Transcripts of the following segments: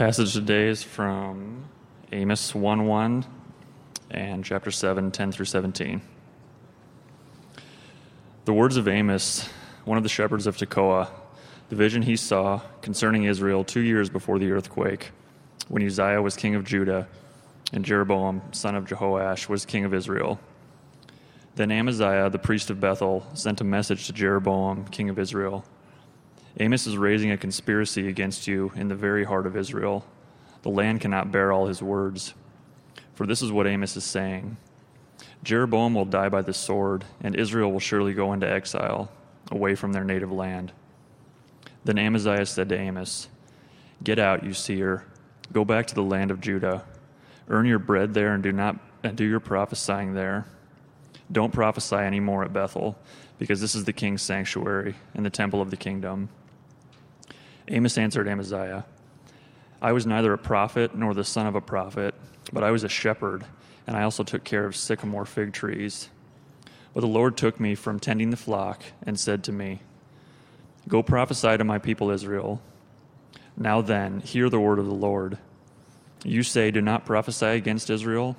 passage today is from Amos 1 1 and chapter 7, 10 through 17. The words of Amos, one of the shepherds of Tekoa, the vision he saw concerning Israel two years before the earthquake, when Uzziah was king of Judah and Jeroboam, son of Jehoash, was king of Israel. Then Amaziah, the priest of Bethel, sent a message to Jeroboam, king of Israel. Amos is raising a conspiracy against you in the very heart of Israel. The land cannot bear all his words. For this is what Amos is saying Jeroboam will die by the sword, and Israel will surely go into exile, away from their native land. Then Amaziah said to Amos, Get out, you seer, go back to the land of Judah. Earn your bread there and do not and do your prophesying there. Don't prophesy anymore at Bethel, because this is the king's sanctuary and the temple of the kingdom. Amos answered Amaziah, I was neither a prophet nor the son of a prophet, but I was a shepherd, and I also took care of sycamore fig trees. But the Lord took me from tending the flock and said to me, Go prophesy to my people Israel. Now then, hear the word of the Lord. You say, Do not prophesy against Israel,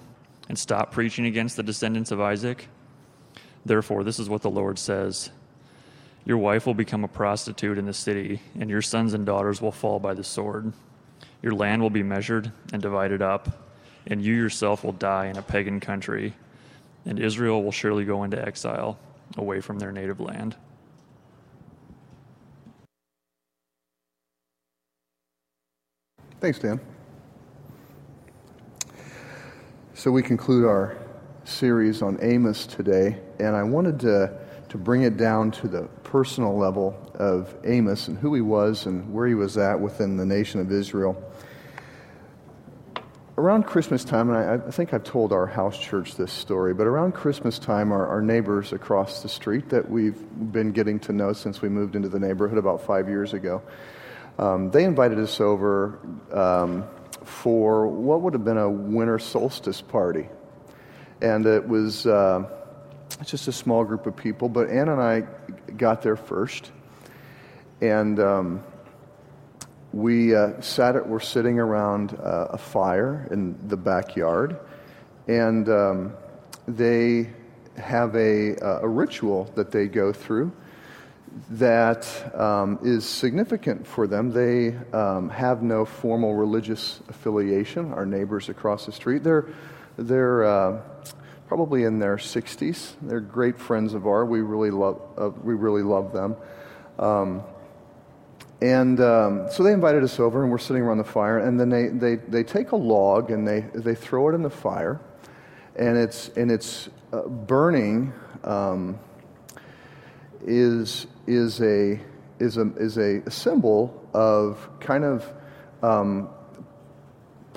and stop preaching against the descendants of Isaac. Therefore, this is what the Lord says your wife will become a prostitute in the city, and your sons and daughters will fall by the sword. Your land will be measured and divided up, and you yourself will die in a pagan country, and Israel will surely go into exile away from their native land. Thanks, Dan. So we conclude our series on Amos today, and I wanted to, to bring it down to the personal level of Amos and who he was and where he was at within the nation of Israel. Around Christmas time, and I, I think I've told our house church this story, but around Christmas time, our, our neighbors across the street that we've been getting to know since we moved into the neighborhood about five years ago, um, they invited us over um, for what would have been a winter solstice party. And it was. Uh, it's just a small group of people, but Ann and I got there first. And um, we uh, sat at, we're sitting around uh, a fire in the backyard. And um, they have a, a ritual that they go through that um, is significant for them. They um, have no formal religious affiliation. Our neighbors across the street, they're, they're uh, probably in their 60s. They're great friends of ours. We really love, uh, we really love them. Um, and um, so they invited us over, and we're sitting around the fire. And then they, they, they take a log and they, they throw it in the fire, and it's, and it's uh, burning um, is, is, a, is, a, is a symbol of kind of um,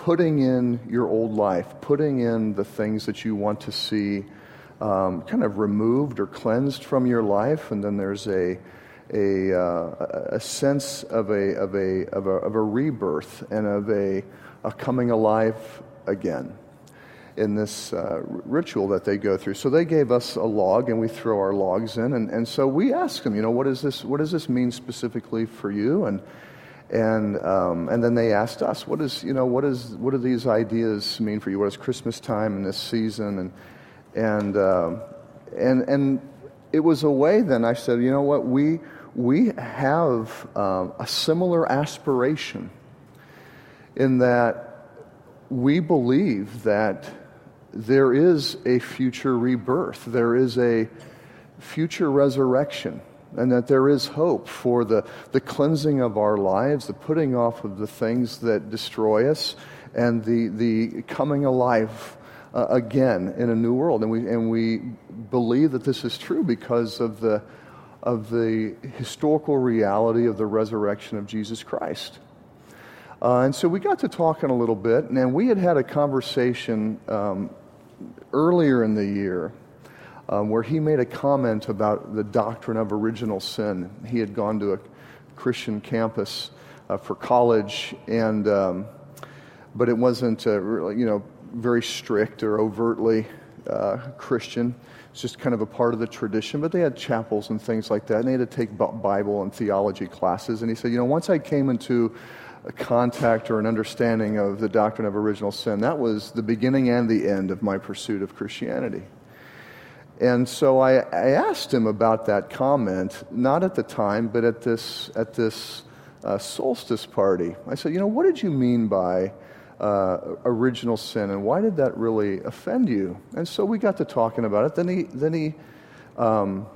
putting in your old life, putting in the things that you want to see um, kind of removed or cleansed from your life, and then there's a a, uh, a sense of a, of, a, of, a, of a rebirth and of a, a coming alive again in this uh, ritual that they go through. So they gave us a log, and we throw our logs in, and, and so we ask them, you know, what, is this, what does this mean specifically for you? And and um, and then they asked us, what is you know what is what do these ideas mean for you? What is Christmas time and this season? And and uh, and and it was a way. Then I said, you know what we we have um, a similar aspiration in that we believe that there is a future rebirth. There is a future resurrection and that there is hope for the, the cleansing of our lives, the putting off of the things that destroy us, and the, the coming alive uh, again in a new world. And we, and we believe that this is true because of the, of the historical reality of the resurrection of Jesus Christ. Uh, and so we got to talking a little bit, and we had had a conversation um, earlier in the year um, where he made a comment about the doctrine of original sin. He had gone to a Christian campus uh, for college, and um, but it wasn't uh, really, you know very strict or overtly uh, Christian. It's just kind of a part of the tradition. But they had chapels and things like that, and they had to take Bible and theology classes. And he said, you know, once I came into a contact or an understanding of the doctrine of original sin. That was the beginning and the end of my pursuit of Christianity. And so I, I asked him about that comment, not at the time, but at this, at this uh, solstice party. I said, You know, what did you mean by uh, original sin, and why did that really offend you? And so we got to talking about it. Then he, then he um,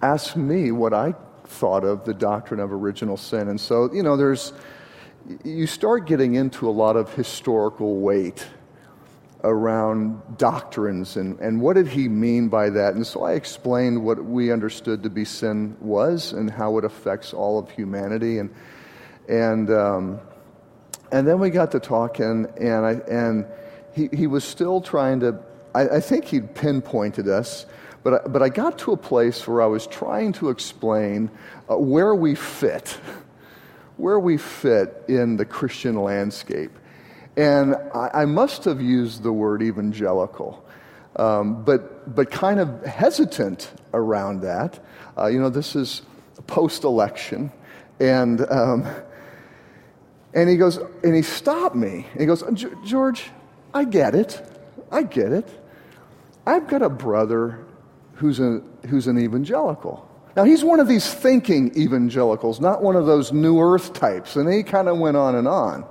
asked me what I thought of the doctrine of original sin. And so, you know, there's, you start getting into a lot of historical weight around doctrines and, and what did he mean by that. And so I explained what we understood to be sin was and how it affects all of humanity. And, and, um, and then we got to talking, and, I, and he, he was still trying to, I, I think he'd pinpointed us. But I, but I got to a place where I was trying to explain uh, where we fit, where we fit in the Christian landscape. And I, I must have used the word evangelical, um, but, but kind of hesitant around that. Uh, you know, this is post election. And, um, and he goes, and he stopped me. And he goes, George, I get it. I get it. I've got a brother who's, a, who's an evangelical. Now, he's one of these thinking evangelicals, not one of those New Earth types. And he kind of went on and on.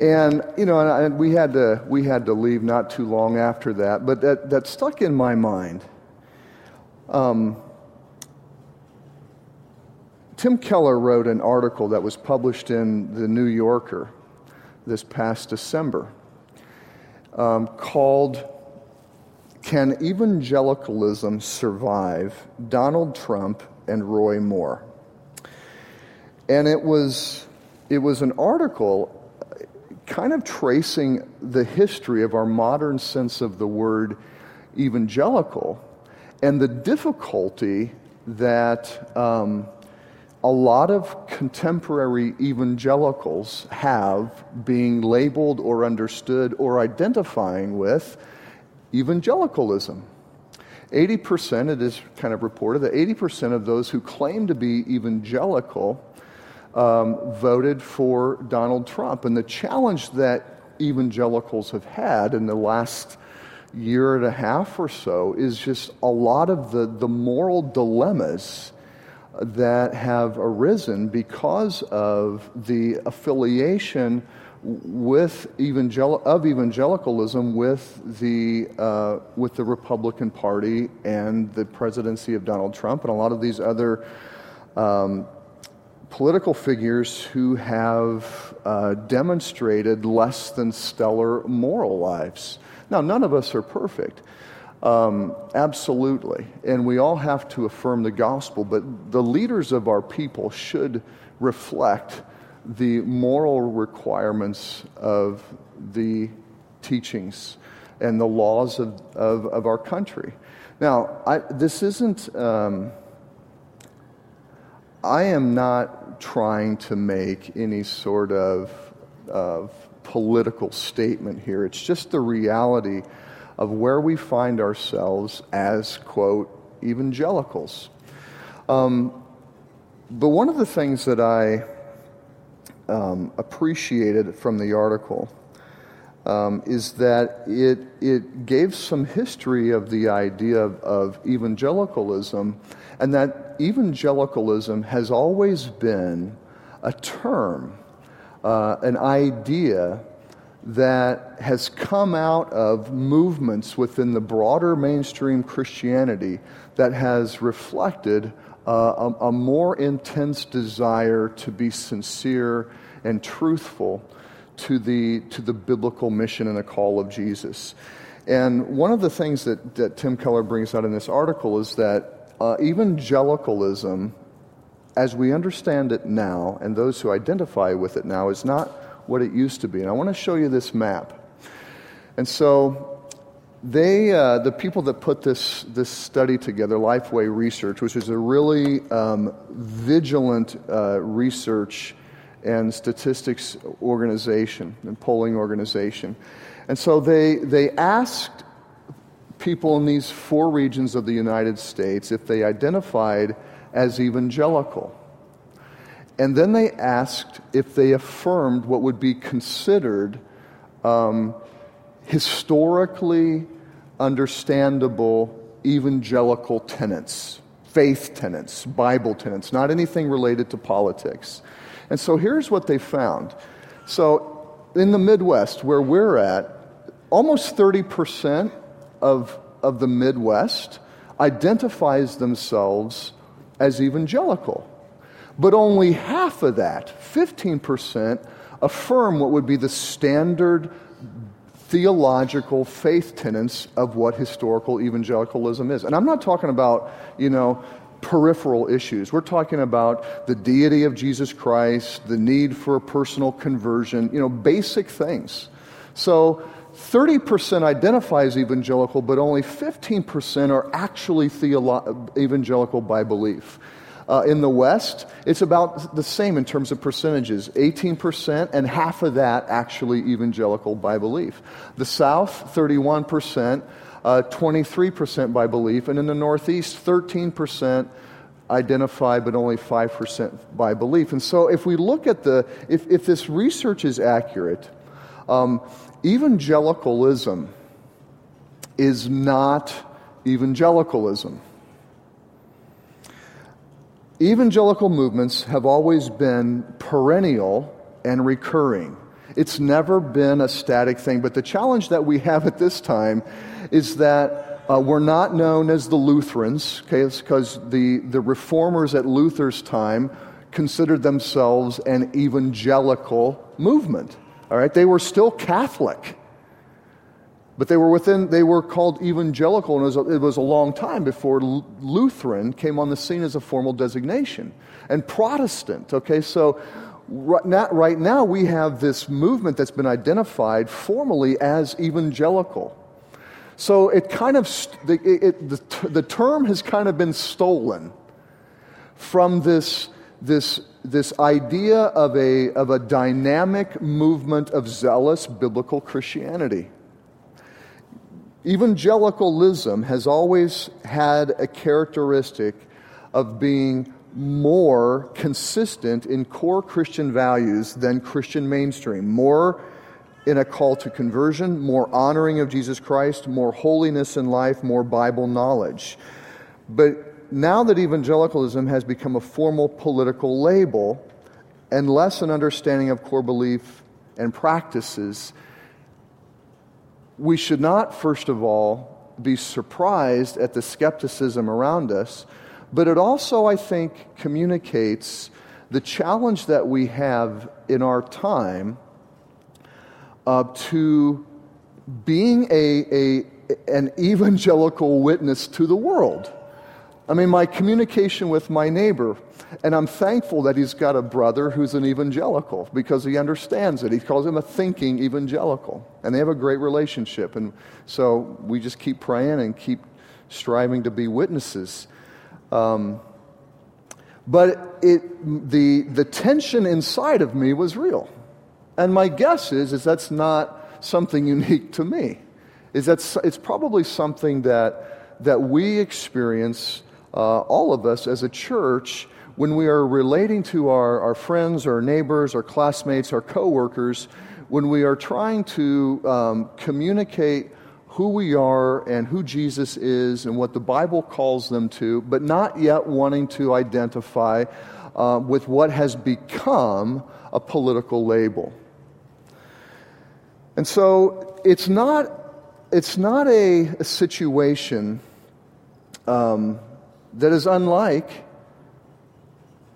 And, you know, and we, had to, we had to leave not too long after that, but that, that stuck in my mind. Um, Tim Keller wrote an article that was published in The New Yorker this past December um, called can evangelicalism survive Donald Trump and Roy Moore? And it was, it was an article kind of tracing the history of our modern sense of the word evangelical and the difficulty that um, a lot of contemporary evangelicals have being labeled or understood or identifying with evangelicalism. 80%, it is kind of reported that 80% of those who claim to be evangelical um, voted for Donald Trump. And the challenge that evangelicals have had in the last year and a half or so is just a lot of the, the moral dilemmas that have arisen because of the affiliation with evangel- of evangelicalism with the, uh, with the Republican Party and the presidency of Donald Trump and a lot of these other um, political figures who have uh, demonstrated less than stellar moral lives. Now, none of us are perfect. Um, absolutely. And we all have to affirm the gospel, but the leaders of our people should reflect the moral requirements of the teachings and the laws of, of, of our country. Now, I, this isn't, um, I am not trying to make any sort of, of political statement here. It's just the reality of where we find ourselves as, quote, evangelicals. Um, but one of the things that I um, appreciated from the article um, is that it, it gave some history of the idea of, of evangelicalism, and that evangelicalism has always been a term, uh, an idea that has come out of movements within the broader mainstream Christianity that has reflected uh, a, a, more intense desire to be sincere and truthful to the, to the biblical mission and the call of Jesus. And one of the things that, that Tim Keller brings out in this article is that uh, evangelicalism, as we understand it now, and those who identify with it now, is not what it used to be. And I want to show you this map. And so they, uh, the people that put this, this study together, Lifeway Research, which is a really um, vigilant uh, research and statistics organization and polling organization. And so they, they asked people in these four regions of the United States if they identified as evangelical. and then they asked if they affirmed what would be considered um, historically understandable evangelical tenets, faith tenets, Bible tenets, not anything related to politics. And so here's what they found. So in the Midwest, where we're at, almost 30% of, of the Midwest identifies themselves as evangelical. But only half of that, 15%, affirm what would be the standard theological faith tenets of what historical evangelicalism is. And I'm not talking about, you know, peripheral issues. We're talking about the deity of Jesus Christ, the need for personal conversion, you know, basic things. So 30% identify as evangelical, but only 15% are actually theolo- evangelical by belief. Uh, in the West, it's about the same in terms of percentages 18%, and half of that actually evangelical by belief. The South, 31%, uh, 23% by belief, and in the Northeast, 13% identify, but only 5% by belief. And so, if we look at the, if, if this research is accurate, um, evangelicalism is not evangelicalism. Evangelical movements have always been perennial and recurring. It's never been a static thing. But the challenge that we have at this time is that uh, we're not known as the Lutherans, because the, the reformers at Luther's time considered themselves an evangelical movement. All right, they were still Catholic. But they were within, they were called evangelical, and it was, a, it was a long time before Lutheran came on the scene as a formal designation. And Protestant, okay, so right now, we have this movement that's been identified formally as evangelical. So it kind of, it, it, the, the term has kind of been stolen from this, this, this idea of a, of a dynamic movement of zealous biblical Christianity. Evangelicalism has always had a characteristic of being more consistent in core Christian values than Christian mainstream, more in a call to conversion, more honoring of Jesus Christ, more holiness in life, more Bible knowledge. But now that evangelicalism has become a formal political label and less an understanding of core belief and practices, we should not, first of all, be surprised at the skepticism around us, but it also, I think, communicates the challenge that we have in our time uh, to being a, a, an evangelical witness to the world. I mean, my communication with my neighbor, and I'm thankful that he's got a brother who's an evangelical because he understands it. He calls him a thinking evangelical, and they have a great relationship. And so we just keep praying and keep striving to be witnesses. Um, but it, the, the tension inside of me was real. And my guess is, is that's not something unique to me. Is that it's probably something that, that we experience uh, all of us as a church, when we are relating to our, our friends, our neighbors, our classmates, our coworkers, when we are trying to um, communicate who we are and who Jesus is and what the Bible calls them to, but not yet wanting to identify uh, with what has become a political label. And so it's not, it's not a, a situation um, that is unlike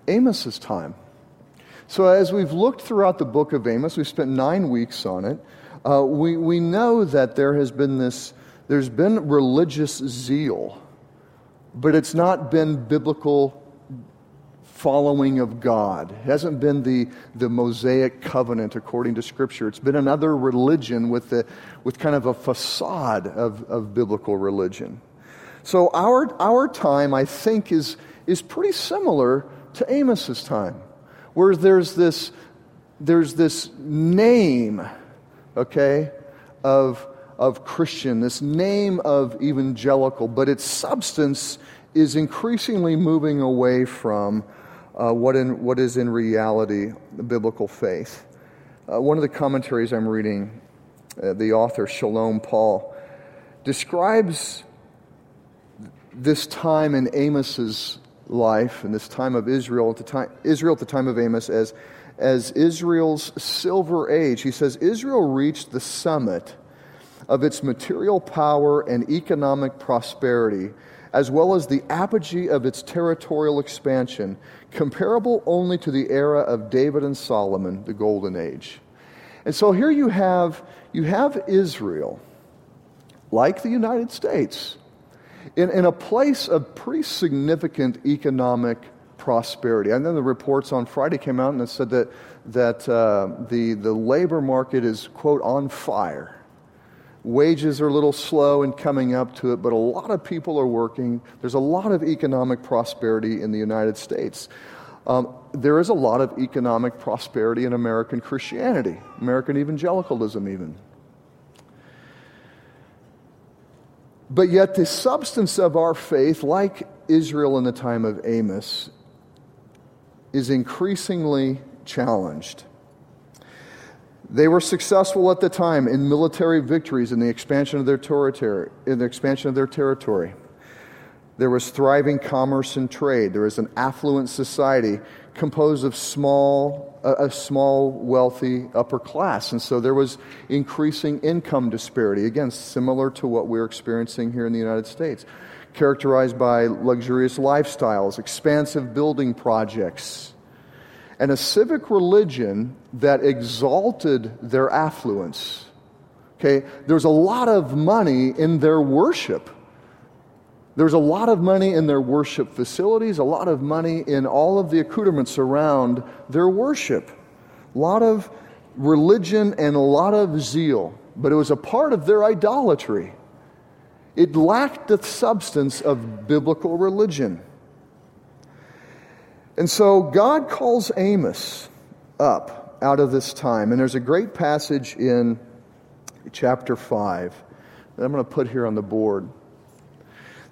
Amos's time. So, as we've looked throughout the book of Amos, we've spent nine weeks on it. Uh, we, we know that there has been this, there's been religious zeal, but it's not been biblical following of God. It hasn't been the, the Mosaic covenant according to Scripture. It's been another religion with, the, with kind of a facade of, of biblical religion. So our, our time, I think, is, is pretty similar to Amos's time, where there's this, there's this name, okay, of, of Christian, this name of evangelical, but its substance is increasingly moving away from uh, what, in, what is in reality the biblical faith. Uh, one of the commentaries I'm reading, uh, the author Shalom Paul, describes this time in Amos's life and this time of Israel at the time, Israel at the time of Amos as, as Israel's silver age. He says Israel reached the summit of its material power and economic prosperity, as well as the apogee of its territorial expansion, comparable only to the era of David and Solomon, the golden age. And so here you have, you have Israel, like the United States, in, in a place of pretty significant economic prosperity. And then the reports on Friday came out and it said that, that uh, the, the labor market is, quote, on fire. Wages are a little slow in coming up to it, but a lot of people are working. There's a lot of economic prosperity in the United States. Um, there is a lot of economic prosperity in American Christianity, American evangelicalism, even. But yet, the substance of our faith, like Israel in the time of Amos, is increasingly challenged. They were successful at the time in military victories in the expansion of their territory. In the expansion of their territory. There was thriving commerce and trade. There was an affluent society composed of small, a, a small, wealthy upper class. And so there was increasing income disparity, again, similar to what we're experiencing here in the United States, characterized by luxurious lifestyles, expansive building projects, and a civic religion that exalted their affluence. Okay, there's a lot of money in their worship. There's a lot of money in their worship facilities, a lot of money in all of the accoutrements around their worship. A lot of religion and a lot of zeal, but it was a part of their idolatry. It lacked the substance of biblical religion. And so God calls Amos up out of this time. And there's a great passage in chapter 5 that I'm going to put here on the board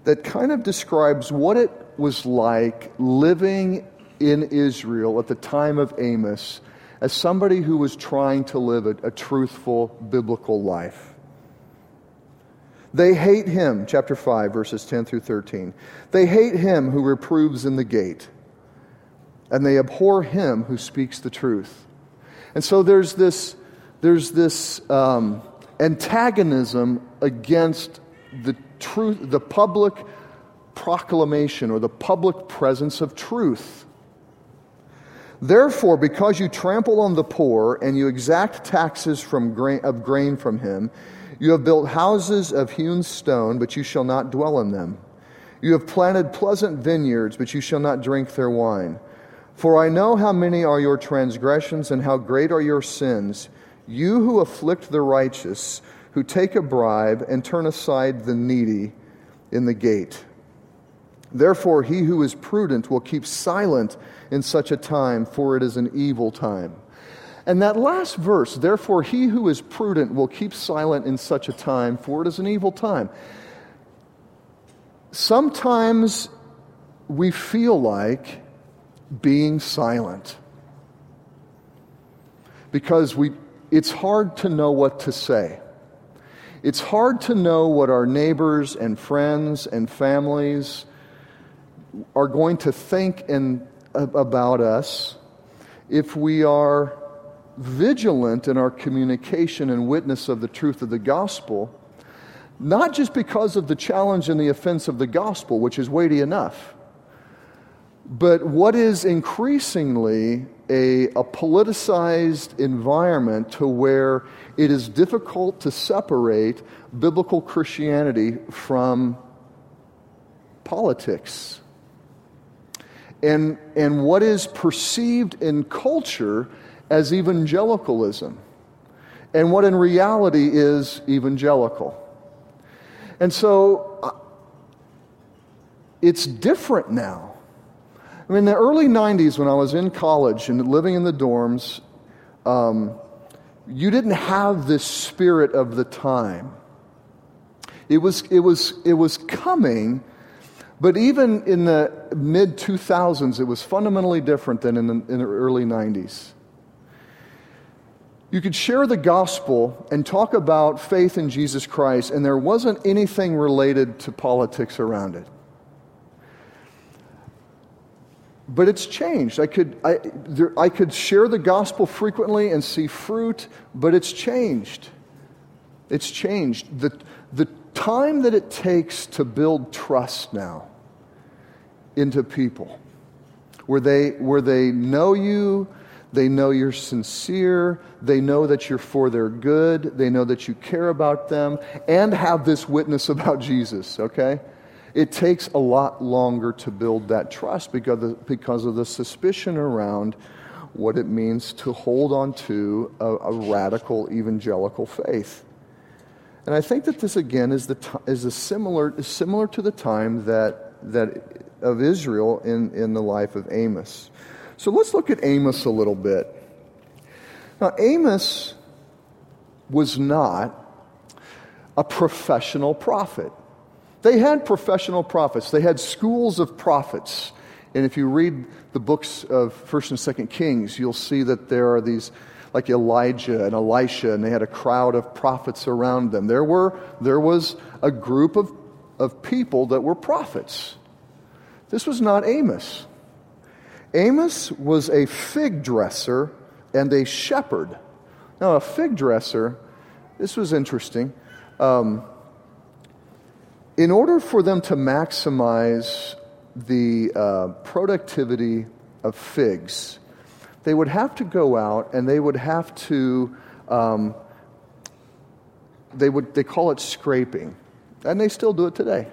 that kind of describes what it was like living in Israel at the time of Amos as somebody who was trying to live a, a truthful biblical life. They hate him, chapter 5, verses 10 through 13. They hate him who reproves in the gate, and they abhor him who speaks the truth. And so there's this, there's this um, antagonism against the truth, the public proclamation or the public presence of truth. Therefore, because you trample on the poor and you exact taxes from grain, of grain from him, you have built houses of hewn stone, but you shall not dwell in them. You have planted pleasant vineyards, but you shall not drink their wine. For I know how many are your transgressions and how great are your sins. You who afflict the righteous, who take a bribe and turn aside the needy in the gate. Therefore, he who is prudent will keep silent in such a time, for it is an evil time. And that last verse, therefore, he who is prudent will keep silent in such a time, for it is an evil time. Sometimes we feel like being silent because we, it's hard to know what to say. It's hard to know what our neighbors and friends and families are going to think in, about us if we are vigilant in our communication and witness of the truth of the gospel, not just because of the challenge and the offense of the gospel, which is weighty enough, but what is increasingly a, a politicized environment to where it is difficult to separate biblical Christianity from politics. And, and what is perceived in culture as evangelicalism, and what in reality is evangelical. And so uh, it's different now. I mean, in the early 90s, when I was in college and living in the dorms, um, you didn't have this spirit of the time. It was, it was, it was coming, But even in the mid 2000s, it was fundamentally different than in the, in the early 90s. You could share the gospel and talk about faith in Jesus Christ, and there wasn't anything related to politics around it. But it's changed. I could, I, there, I could share the gospel frequently and see fruit, but it's changed. It's changed. The, the time that it takes to build trust now into people, where they, where they know you, they know you're sincere, they know that you're for their good, they know that you care about them, and have this witness about Jesus, okay? It takes a lot longer to build that trust because of, because of the suspicion around what it means to hold on to a, a radical evangelical faith. And I think that this again is, the t- is a similar, is similar to the time that, that of Israel in, in the life of Amos. So let's look at Amos a little bit. Now, Amos was not a professional prophet. They had professional prophets, they had schools of prophets. And if you read the books of 1st and 2nd Kings, you'll see that there are these like Elijah and Elisha, and they had a crowd of prophets around them. There, were, there was a group of, of people that were prophets. This was not Amos. Amos was a fig dresser and a shepherd. Now, a fig dresser, this was interesting. Um, in order for them to maximize the uh, productivity of figs, they would have to go out and they would have to, um, they, would, they call it scraping. And they still do it today.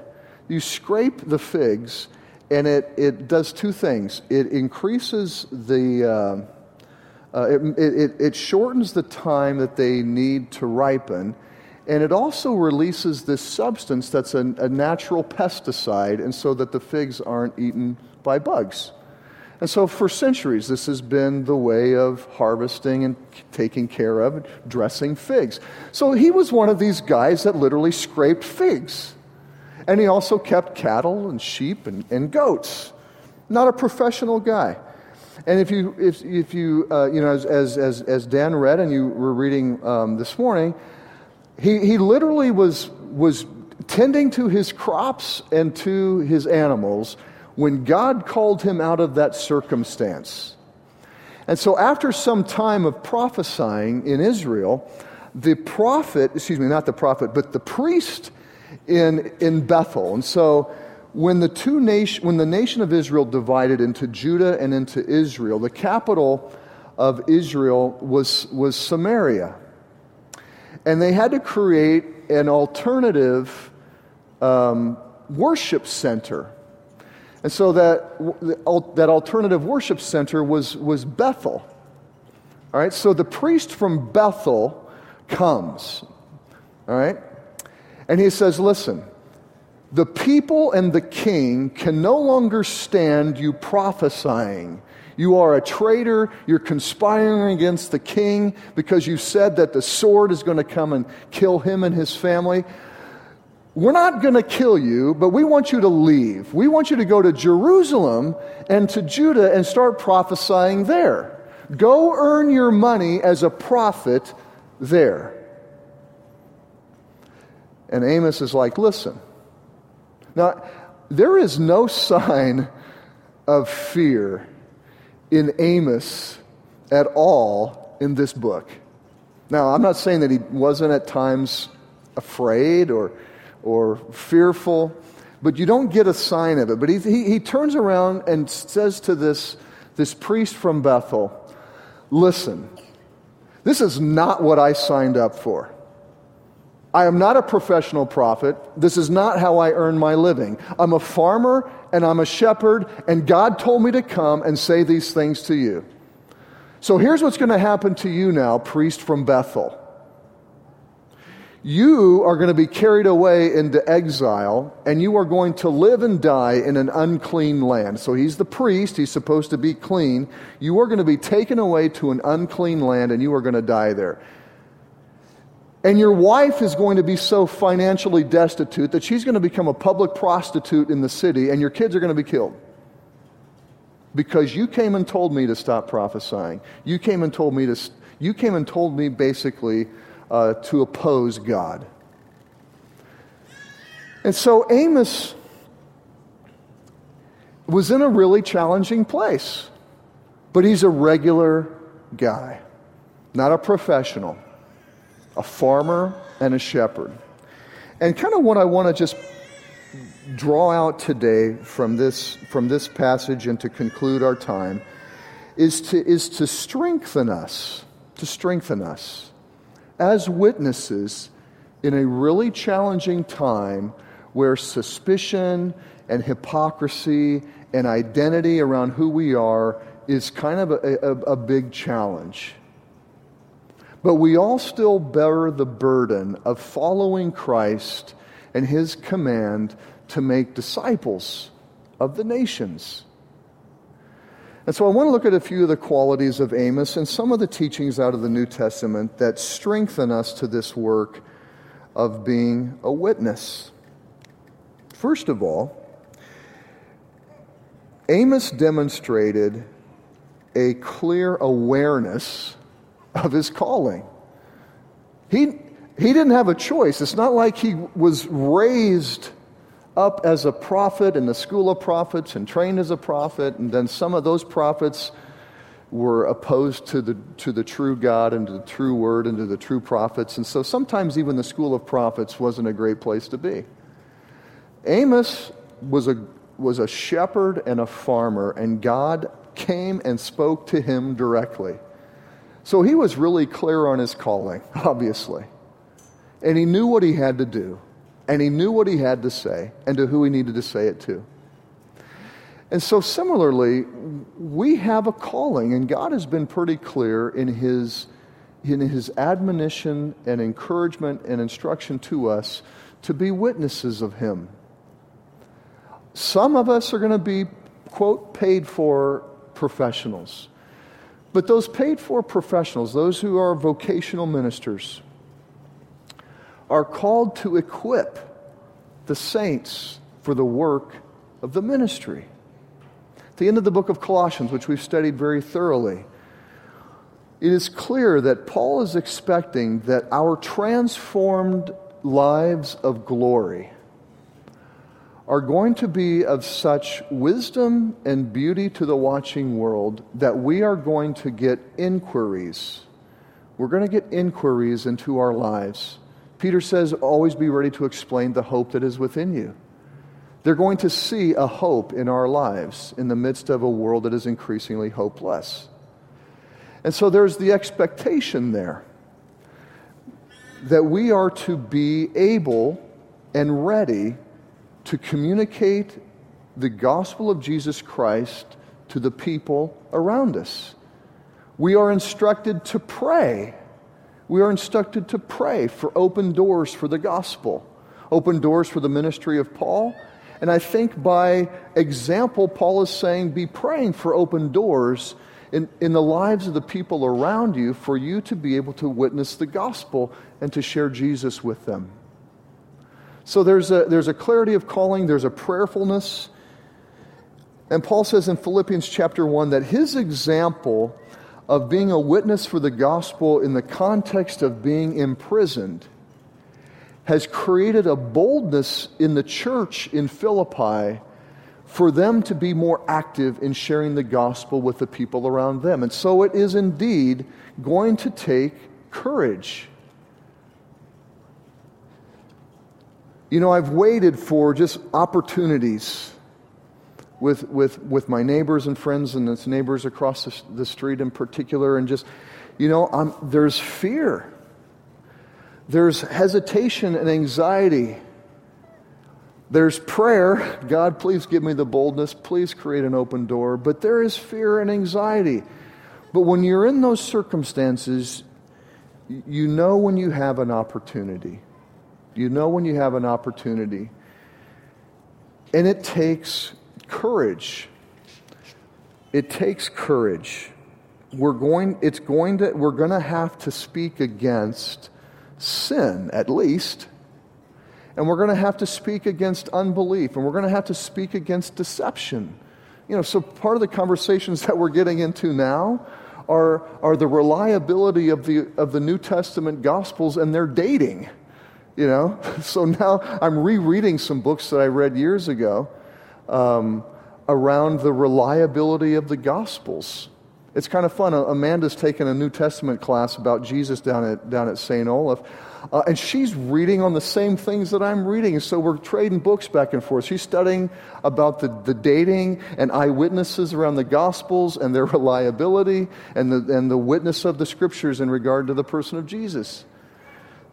You scrape the figs, and it, it does two things it increases the, uh, uh, it, it, it shortens the time that they need to ripen and it also releases this substance that's a, a, natural pesticide, and so that the figs aren't eaten by bugs. And so, for centuries, this has been the way of harvesting and taking care of, dressing figs. So, he was one of these guys that literally scraped figs. And he also kept cattle and sheep and, and goats. Not a professional guy. And if you, if, if you, uh, you know, as, as, as Dan read and you were reading um, this morning, he, he literally was, was tending to his crops and to his animals when God called him out of that circumstance. And so, after some time of prophesying in Israel, the prophet, excuse me, not the prophet, but the priest in, in Bethel. And so, when the, two nation, when the nation of Israel divided into Judah and into Israel, the capital of Israel was, was Samaria. And they had to create an alternative um, worship center. And so that, that alternative worship center was, was Bethel. All right, so the priest from Bethel comes. All right? And he says, Listen, the people and the king can no longer stand you prophesying you are a traitor. You're conspiring against the king because you said that the sword is going to come and kill him and his family. We're not going to kill you, but we want you to leave. We want you to go to Jerusalem and to Judah and start prophesying there. Go earn your money as a prophet there. And Amos is like, listen. Now, there is no sign of fear in Amos at all in this book. Now, I'm not saying that he wasn't at times afraid or, or fearful, but you don't get a sign of it. But he, he, he turns around and says to this, this priest from Bethel, Listen, this is not what I signed up for. I am not a professional prophet. This is not how I earn my living. I'm a farmer and I'm a shepherd, and God told me to come and say these things to you. So here's what's going to happen to you now, priest from Bethel. You are going to be carried away into exile, and you are going to live and die in an unclean land. So he's the priest, he's supposed to be clean. You are going to be taken away to an unclean land, and you are going to die there. And your wife is going to be so financially destitute that she's going to become a public prostitute in the city, and your kids are going to be killed. Because you came and told me to stop prophesying. You came and told me to, you came and told me basically uh, to oppose God. And so Amos was in a really challenging place, but he's a regular guy, not a professional a farmer and a shepherd. And kind of what I want to just draw out today from this, from this passage and to conclude our time is to, is to strengthen us, to strengthen us as witnesses in a really challenging time where suspicion and hypocrisy and identity around who we are is kind of a, a, a big challenge. But we all still bear the burden of following Christ and his command to make disciples of the nations. And so I want to look at a few of the qualities of Amos and some of the teachings out of the New Testament that strengthen us to this work of being a witness. First of all, Amos demonstrated a clear awareness of his calling. He, he didn't have a choice. It's not like he was raised up as a prophet in the school of prophets and trained as a prophet, and then some of those prophets were opposed to the, to the true God and to the true word and to the true prophets. And so sometimes even the school of prophets wasn't a great place to be. Amos was a, was a shepherd and a farmer, and God came and spoke to him directly. So he was really clear on his calling, obviously. And he knew what he had to do, and he knew what he had to say, and to who he needed to say it to. And so, similarly, we have a calling, and God has been pretty clear in his, in his admonition and encouragement and instruction to us to be witnesses of him. Some of us are going to be, quote, paid for professionals. But those paid for professionals, those who are vocational ministers, are called to equip the saints for the work of the ministry. At the end of the book of Colossians, which we've studied very thoroughly, it is clear that Paul is expecting that our transformed lives of glory are going to be of such wisdom and beauty to the watching world that we are going to get inquiries. We're going to get inquiries into our lives. Peter says, always be ready to explain the hope that is within you. They're going to see a hope in our lives in the midst of a world that is increasingly hopeless. And so there's the expectation there that we are to be able and ready to communicate the gospel of Jesus Christ to the people around us. We are instructed to pray. We are instructed to pray for open doors for the gospel, open doors for the ministry of Paul. And I think by example, Paul is saying be praying for open doors in, in the lives of the people around you for you to be able to witness the gospel and to share Jesus with them. So there's a, there's a clarity of calling, there's a prayerfulness. And Paul says in Philippians chapter 1 that his example of being a witness for the gospel in the context of being imprisoned has created a boldness in the church in Philippi for them to be more active in sharing the gospel with the people around them. And so it is indeed going to take courage. You know, I've waited for just opportunities with, with, with my neighbors and friends and its neighbors across the, the street in particular, and just, you know, I'm, there's fear. There's hesitation and anxiety. There's prayer. God, please give me the boldness. Please create an open door. But there is fear and anxiety. But when you're in those circumstances, you know when you have an opportunity. You know when you have an opportunity. And it takes courage. It takes courage. We're going, it's going to, we're going to have to speak against sin, at least. And we're going to have to speak against unbelief, and we're going to have to speak against deception. You know, so part of the conversations that we're getting into now are, are the reliability of the, of the New Testament Gospels and their dating. You know, so now I'm rereading some books that I read years ago um, around the reliability of the Gospels. It's kind of fun. Amanda's taken a New Testament class about Jesus down at, down at St. Olaf. Uh, and she's reading on the same things that I'm reading. So we're trading books back and forth. She's studying about the, the dating and eyewitnesses around the Gospels and their reliability and the, and the witness of the Scriptures in regard to the person of Jesus.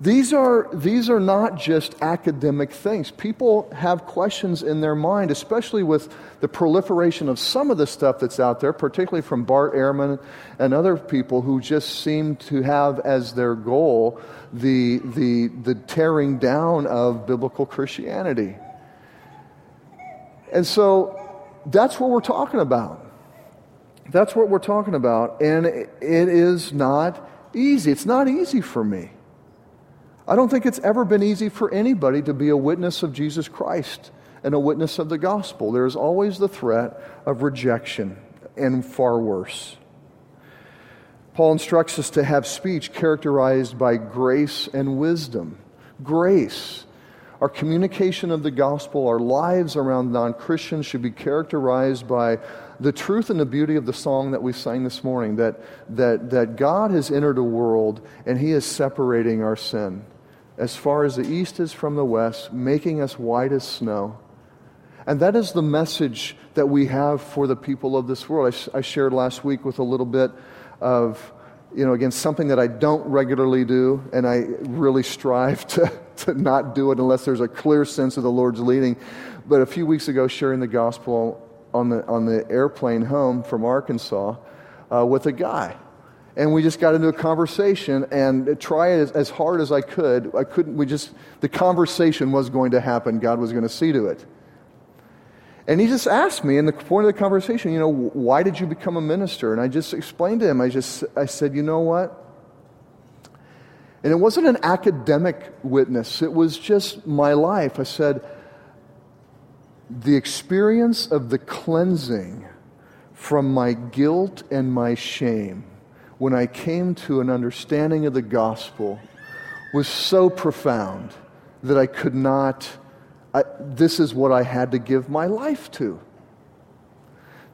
These are, these are not just academic things. People have questions in their mind, especially with the proliferation of some of the stuff that's out there, particularly from Bart Ehrman and other people who just seem to have as their goal the, the, the tearing down of biblical Christianity. And so that's what we're talking about. That's what we're talking about. And it is not easy. It's not easy for me. I don't think it's ever been easy for anybody to be a witness of Jesus Christ and a witness of the gospel. There is always the threat of rejection and far worse. Paul instructs us to have speech characterized by grace and wisdom. Grace. Our communication of the gospel, our lives around non Christians should be characterized by the truth and the beauty of the song that we sang this morning that, that, that God has entered a world and He is separating our sin as far as the east is from the west, making us white as snow. And that is the message that we have for the people of this world. I, I shared last week with a little bit of, you know, again, something that I don't regularly do, and I really strive to, to not do it unless there's a clear sense of the Lord's leading. But a few weeks ago, sharing the gospel on the, on the airplane home from Arkansas uh, with a guy and we just got into a conversation and try as, as, hard as I could. I couldn't, we just, the conversation was going to happen. God was going to see to it. And he just asked me in the point of the conversation, you know, why did you become a minister? And I just explained to him, I just, I said, you know what? And it wasn't an academic witness, it was just my life. I said, the experience of the cleansing from my guilt and my shame when I came to an understanding of the gospel was so profound that I could not, I, this is what I had to give my life to.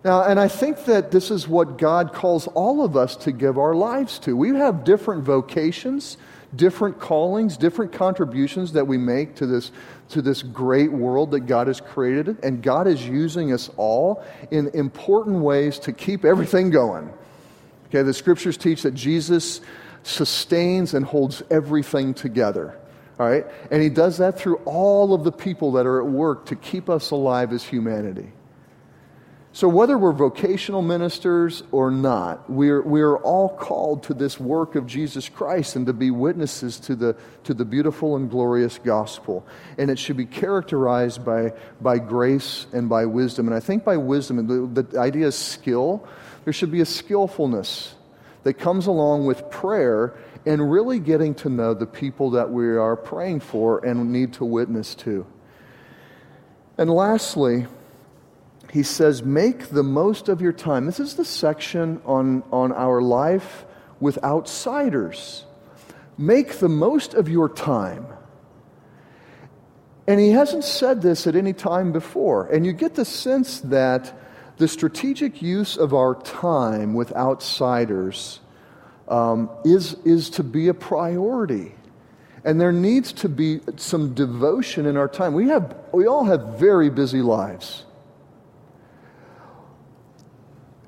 Now, and I think that this is what God calls all of us to give our lives to. We have different vocations, different callings, different contributions that we make to this, to this great world that God has created. And God is using us all in important ways to keep everything going. Okay, the scriptures teach that Jesus sustains and holds everything together. All right? And he does that through all of the people that are at work to keep us alive as humanity. So, whether we're vocational ministers or not, we're, we're all called to this work of Jesus Christ and to be witnesses to the, to the beautiful and glorious gospel. And it should be characterized by, by grace and by wisdom. And I think by wisdom, the, the idea is skill. There should be a skillfulness that comes along with prayer and really getting to know the people that we are praying for and need to witness to. And lastly, he says, make the most of your time. This is the section on, on our life with outsiders. Make the most of your time. And he hasn't said this at any time before. And you get the sense that the strategic use of our time with outsiders um, is, is to be a priority. And there needs to be some devotion in our time. We, have, we all have very busy lives.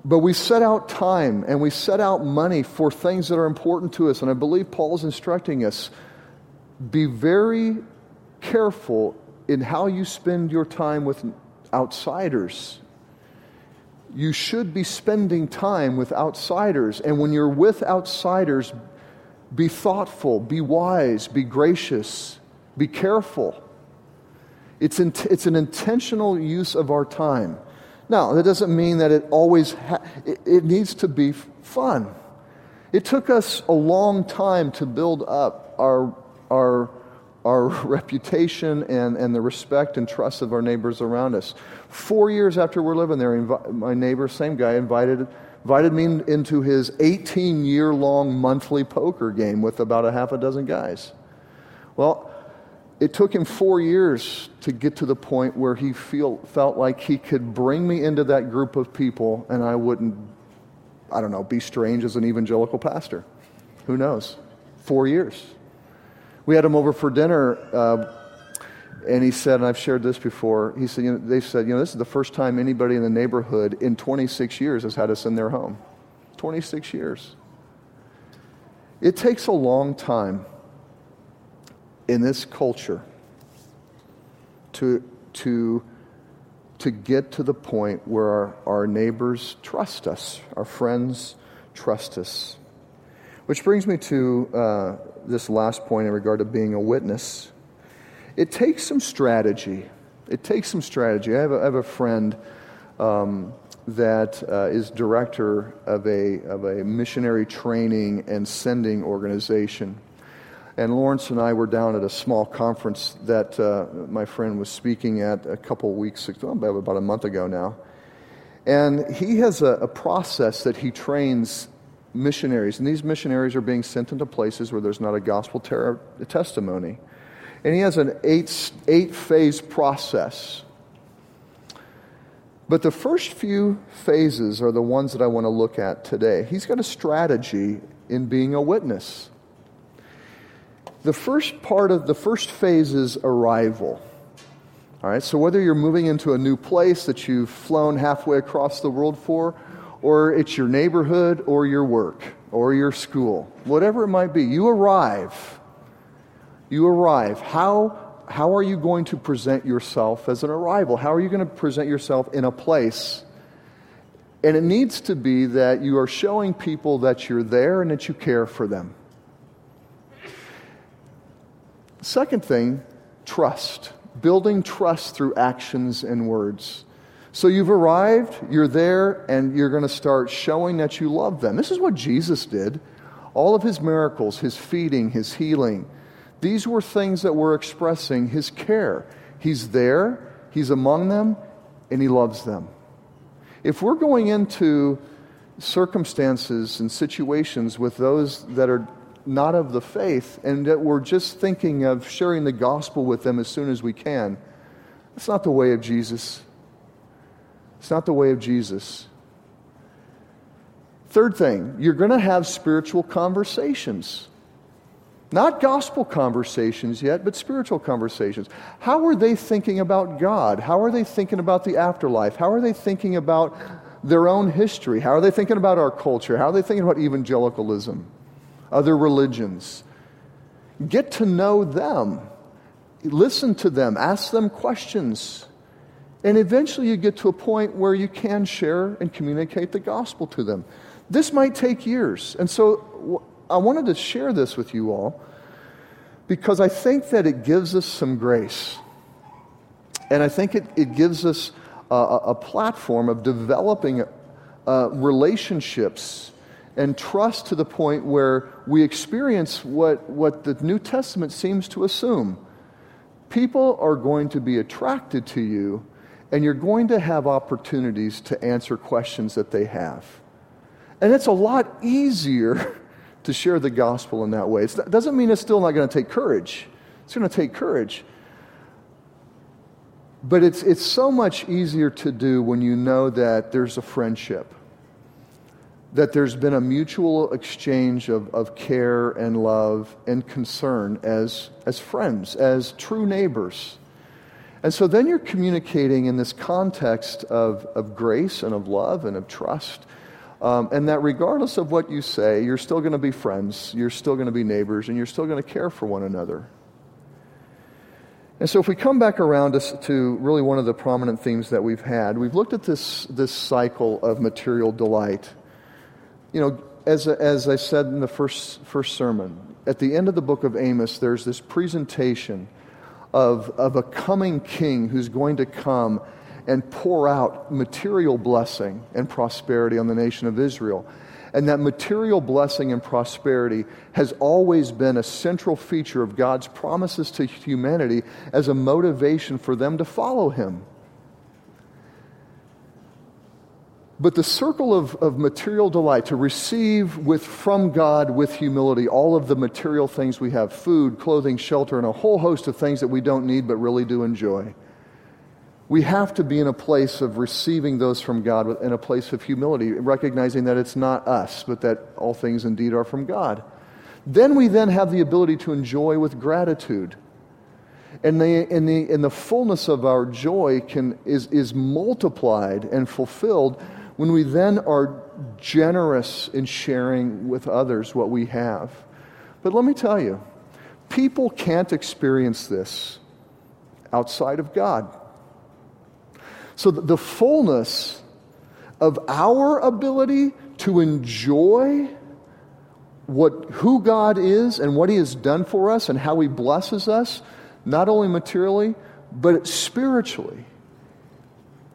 But we set out time and we set out money for things that are important to us. And I believe Paul is instructing us be very careful in how you spend your time with outsiders you should be spending time with outsiders. And when you're with outsiders, be thoughtful, be wise, be gracious, be careful. It's, in, it's an intentional use of our time. Now, that doesn't mean that it always ha- it, it needs to be fun. It took us a long time to build up our our, our reputation and, and the respect and trust of our neighbors around us. Four years after we're living there, invi- my neighbor, same guy, invited, invited me into his 18 year long monthly poker game with about a half a dozen guys. Well, it took him four years to get to the point where he feel, felt like he could bring me into that group of people and I wouldn't, I don't know, be strange as an evangelical pastor. Who knows? Four years. We had him over for dinner, uh, and he said, and I've shared this before, he said, you know, they said, you know, this is the first time anybody in the neighborhood in 26 years has had us in their home. 26 years. It takes a long time in this culture to, to, to get to the point where our, our neighbors trust us, our friends trust us. Which brings me to uh, this last point in regard to being a witness. It takes some strategy. It takes some strategy. I have a, I have a friend um, that uh, is director of a, of a missionary training and sending organization. And Lawrence and I were down at a small conference that uh, my friend was speaking at a couple weeks ago, about a month ago now. And he has a, a process that he trains missionaries. And these missionaries are being sent into places where there's not a gospel ter- testimony. And he has an eight, eight phase process. But the first few phases are the ones that I want to look at today. He's got a strategy in being a witness. The first part of the first phase is arrival. All right, so whether you're moving into a new place that you've flown halfway across the world for, or it's your neighborhood, or your work, or your school, whatever it might be, you arrive. You arrive. How, how are you going to present yourself as an arrival? How are you going to present yourself in a place? And it needs to be that you are showing people that you're there and that you care for them. Second thing, trust. Building trust through actions and words. So you've arrived, you're there, and you're going to start showing that you love them. This is what Jesus did. All of his miracles, his feeding, his healing, these were things that were expressing his care. He's there, he's among them, and he loves them. If we're going into circumstances and situations with those that are not of the faith and that we're just thinking of sharing the gospel with them as soon as we can. It's not the way of Jesus. It's not the way of Jesus. Third thing, you're going to have spiritual conversations. Not gospel conversations yet, but spiritual conversations. How are they thinking about God? How are they thinking about the afterlife? How are they thinking about their own history? How are they thinking about our culture? How are they thinking about evangelicalism? other religions. Get to know them, listen to them, ask them questions. And eventually you get to a point where you can share and communicate the gospel to them. This might take years. And so I wanted to share this with you all because I think that it gives us some grace. And I think it, it gives us a, a platform of developing uh, relationships and trust to the point where we experience what, what the New Testament seems to assume. People are going to be attracted to you, and you're going to have opportunities to answer questions that they have. And it's a lot easier to share the gospel in that way. It doesn't mean it's still not going to take courage, it's going to take courage. But it's, it's so much easier to do when you know that there's a friendship that there's been a mutual exchange of, of care and love and concern as, as friends, as true neighbors. And so then you're communicating in this context of, of grace and of love and of trust. Um, and that regardless of what you say, you're still going to be friends, you're still going to be neighbors, and you're still going to care for one another. And so, if we come back around to, to really one of the prominent themes that we've had, we've looked at this, this cycle of material delight you know, as, as I said in the first, first sermon, at the end of the book of Amos, there's this presentation of, of a coming king who's going to come and pour out material blessing and prosperity on the nation of Israel. and that material blessing and prosperity has always been a central feature of God's promises to humanity as a motivation for them to follow Him. But the circle of, of material delight, to receive with, from God with humility all of the material things we have food, clothing, shelter, and a whole host of things that we don't need but really do enjoy. We have to be in a place of receiving those from God in a place of humility, recognizing that it's not us, but that all things indeed are from God. Then we then have the ability to enjoy with gratitude. And the, in, the, in the fullness of our joy can, is, is multiplied and fulfilled when we then are generous in sharing with others what we have. But let me tell you, people can't experience this outside of God. So the fullness of our ability to enjoy what, who God is and what He has done for us and how He blesses us, not only materially, but spiritually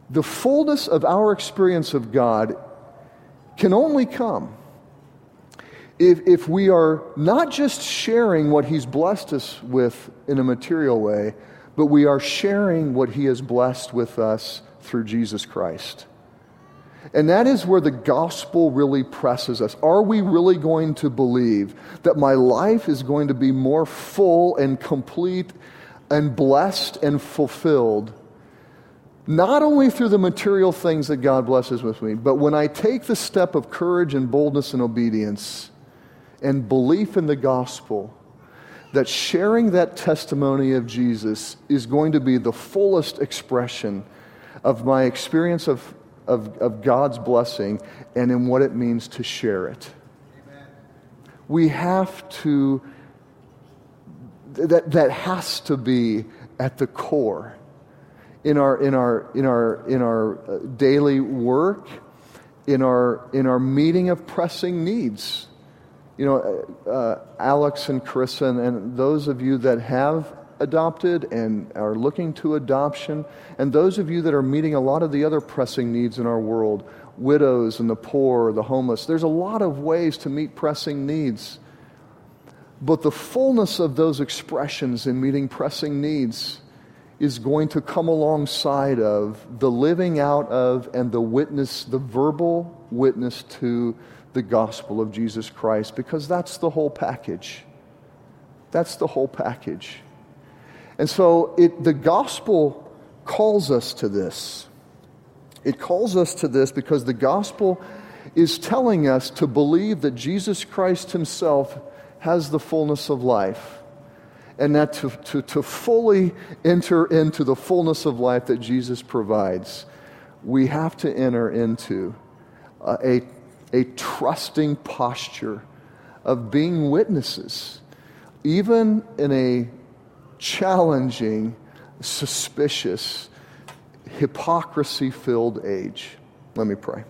the fullness of our experience of God can only come if, if we are not just sharing what He's blessed us with in a material way, but we are sharing what He has blessed with us through Jesus Christ. And that is where the gospel really presses us. Are we really going to believe that my life is going to be more full and complete and blessed and fulfilled not only through the material things that God blesses with me, but when I take the step of courage and boldness and obedience and belief in the gospel, that sharing that testimony of Jesus is going to be the fullest expression of my experience of, of, of God's blessing and in what it means to share it. Amen. We have to, that, that has to be at the core in our, in our, in our, in our uh, daily work, in our, in our meeting of pressing needs. You know, uh, uh, Alex and Carissa, and, and those of you that have adopted and are looking to adoption, and those of you that are meeting a lot of the other pressing needs in our world widows and the poor, the homeless. There's a lot of ways to meet pressing needs. But the fullness of those expressions in meeting pressing needs is going to come alongside of the living out of and the witness, the verbal witness to the gospel of Jesus Christ, because that's the whole package. That's the whole package. And so it, the gospel calls us to this. It calls us to this because the gospel is telling us to believe that Jesus Christ himself has the fullness of life and that to, to, to fully enter into the fullness of life that Jesus provides, we have to enter into a, a, trusting posture of being witnesses, even in a challenging, suspicious, hypocrisy filled age. Let me pray.